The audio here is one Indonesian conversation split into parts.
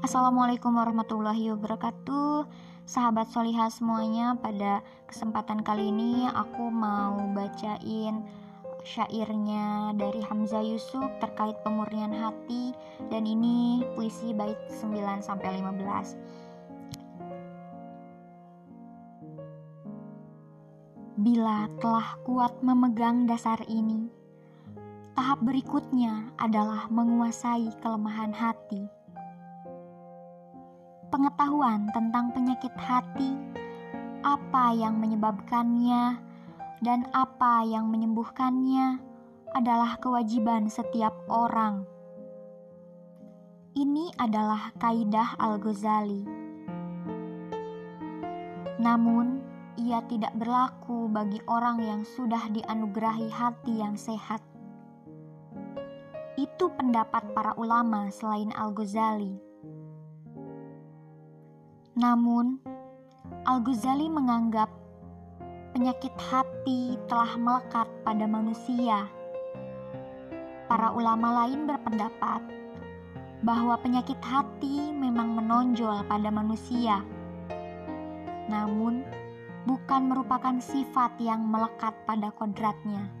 Assalamualaikum warahmatullahi wabarakatuh. Sahabat solihah semuanya Pada kesempatan kali ini Aku mau bacain syairnya dari Hamzah Yusuf terkait pemurnian hati. Dan ini puisi bait 9 sampai 15. Bila telah kuat memegang dasar ini, tahap berikutnya adalah menguasai kelemahan hati pengetahuan tentang penyakit hati, apa yang menyebabkannya, dan apa yang menyembuhkannya adalah kewajiban setiap orang. Ini adalah kaidah Al-Ghazali. Namun, ia tidak berlaku bagi orang yang sudah dianugerahi hati yang sehat. Itu pendapat para ulama selain Al-Ghazali. Namun, Al-Ghazali menganggap penyakit hati telah melekat pada manusia. Para ulama lain berpendapat bahwa penyakit hati memang menonjol pada manusia, namun bukan merupakan sifat yang melekat pada kodratnya.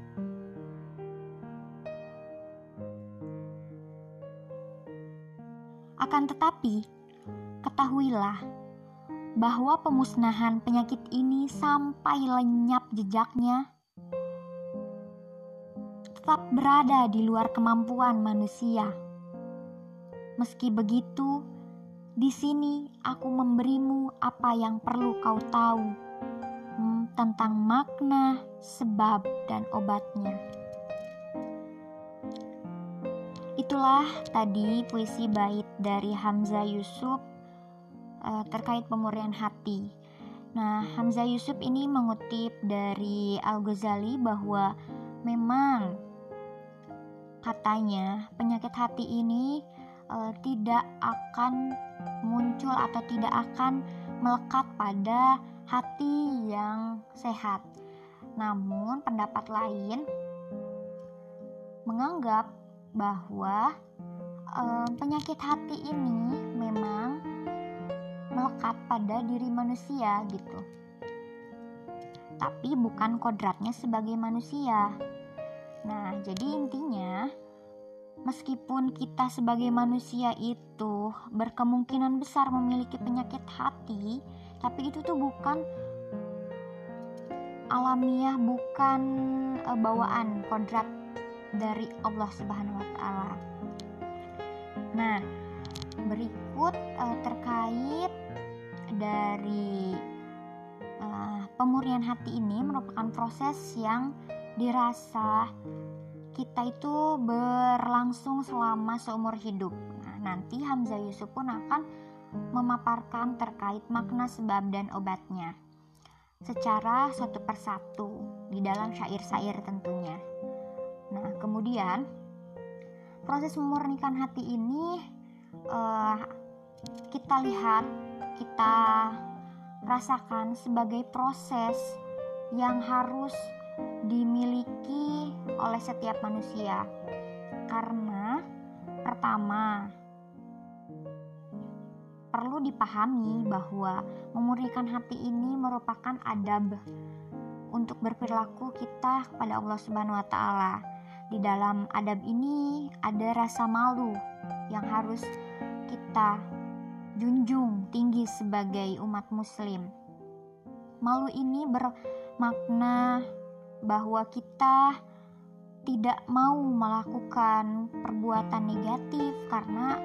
Akan tetapi, ketahuilah bahwa pemusnahan penyakit ini sampai lenyap jejaknya tetap berada di luar kemampuan manusia. Meski begitu, di sini aku memberimu apa yang perlu kau tahu hmm, tentang makna, sebab, dan obatnya. Itulah tadi puisi bait dari Hamzah Yusuf uh, terkait pemurnian hati. Nah, Hamzah Yusuf ini mengutip dari Al-Ghazali bahwa memang katanya penyakit hati ini uh, tidak akan muncul atau tidak akan melekat pada hati yang sehat. Namun, pendapat lain menganggap bahwa uh, penyakit hati ini memang melekat pada diri manusia gitu. Tapi bukan kodratnya sebagai manusia. Nah, jadi intinya meskipun kita sebagai manusia itu berkemungkinan besar memiliki penyakit hati, tapi itu tuh bukan alamiah, bukan e, bawaan kodrat dari Allah Subhanahu wa taala. Nah, berikut e, terkait dari uh, pemurnian hati ini merupakan proses yang dirasa kita itu berlangsung selama seumur hidup. Nah, nanti Hamzah Yusuf pun akan memaparkan terkait makna sebab dan obatnya secara satu persatu di dalam syair-syair tentunya. Nah, kemudian proses memurnikan hati ini uh, kita lihat kita rasakan sebagai proses yang harus dimiliki oleh setiap manusia. Karena pertama, perlu dipahami bahwa memurnikan hati ini merupakan adab untuk berperilaku kita kepada Allah Subhanahu wa taala. Di dalam adab ini ada rasa malu yang harus kita junjung tinggi sebagai umat muslim. Malu ini bermakna bahwa kita tidak mau melakukan perbuatan negatif karena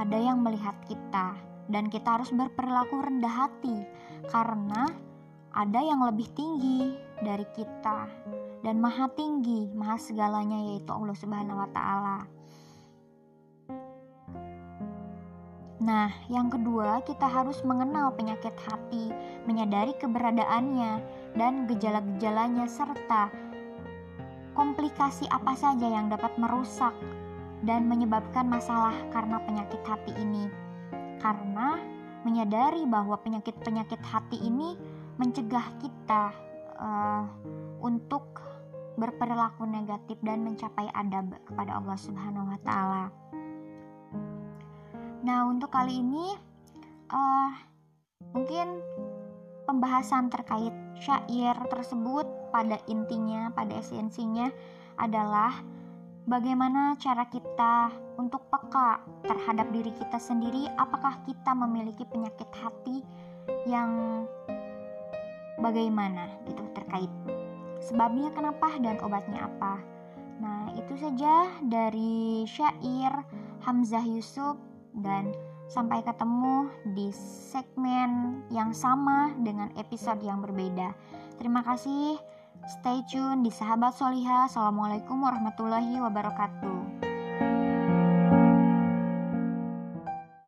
ada yang melihat kita dan kita harus berperilaku rendah hati karena ada yang lebih tinggi dari kita dan maha tinggi, maha segalanya yaitu Allah Subhanahu wa taala. Nah, yang kedua, kita harus mengenal penyakit hati, menyadari keberadaannya dan gejala-gejalanya, serta komplikasi apa saja yang dapat merusak dan menyebabkan masalah karena penyakit hati ini. Karena menyadari bahwa penyakit-penyakit hati ini mencegah kita uh, untuk berperilaku negatif dan mencapai adab kepada Allah Subhanahu wa taala. Nah, untuk kali ini uh, mungkin pembahasan terkait syair tersebut pada intinya, pada esensinya adalah bagaimana cara kita untuk peka terhadap diri kita sendiri, apakah kita memiliki penyakit hati yang bagaimana gitu terkait sebabnya kenapa dan obatnya apa. Nah, itu saja dari syair Hamzah Yusuf dan sampai ketemu di segmen yang sama dengan episode yang berbeda. Terima kasih. Stay tune di Sahabat Soliha. Assalamualaikum warahmatullahi wabarakatuh.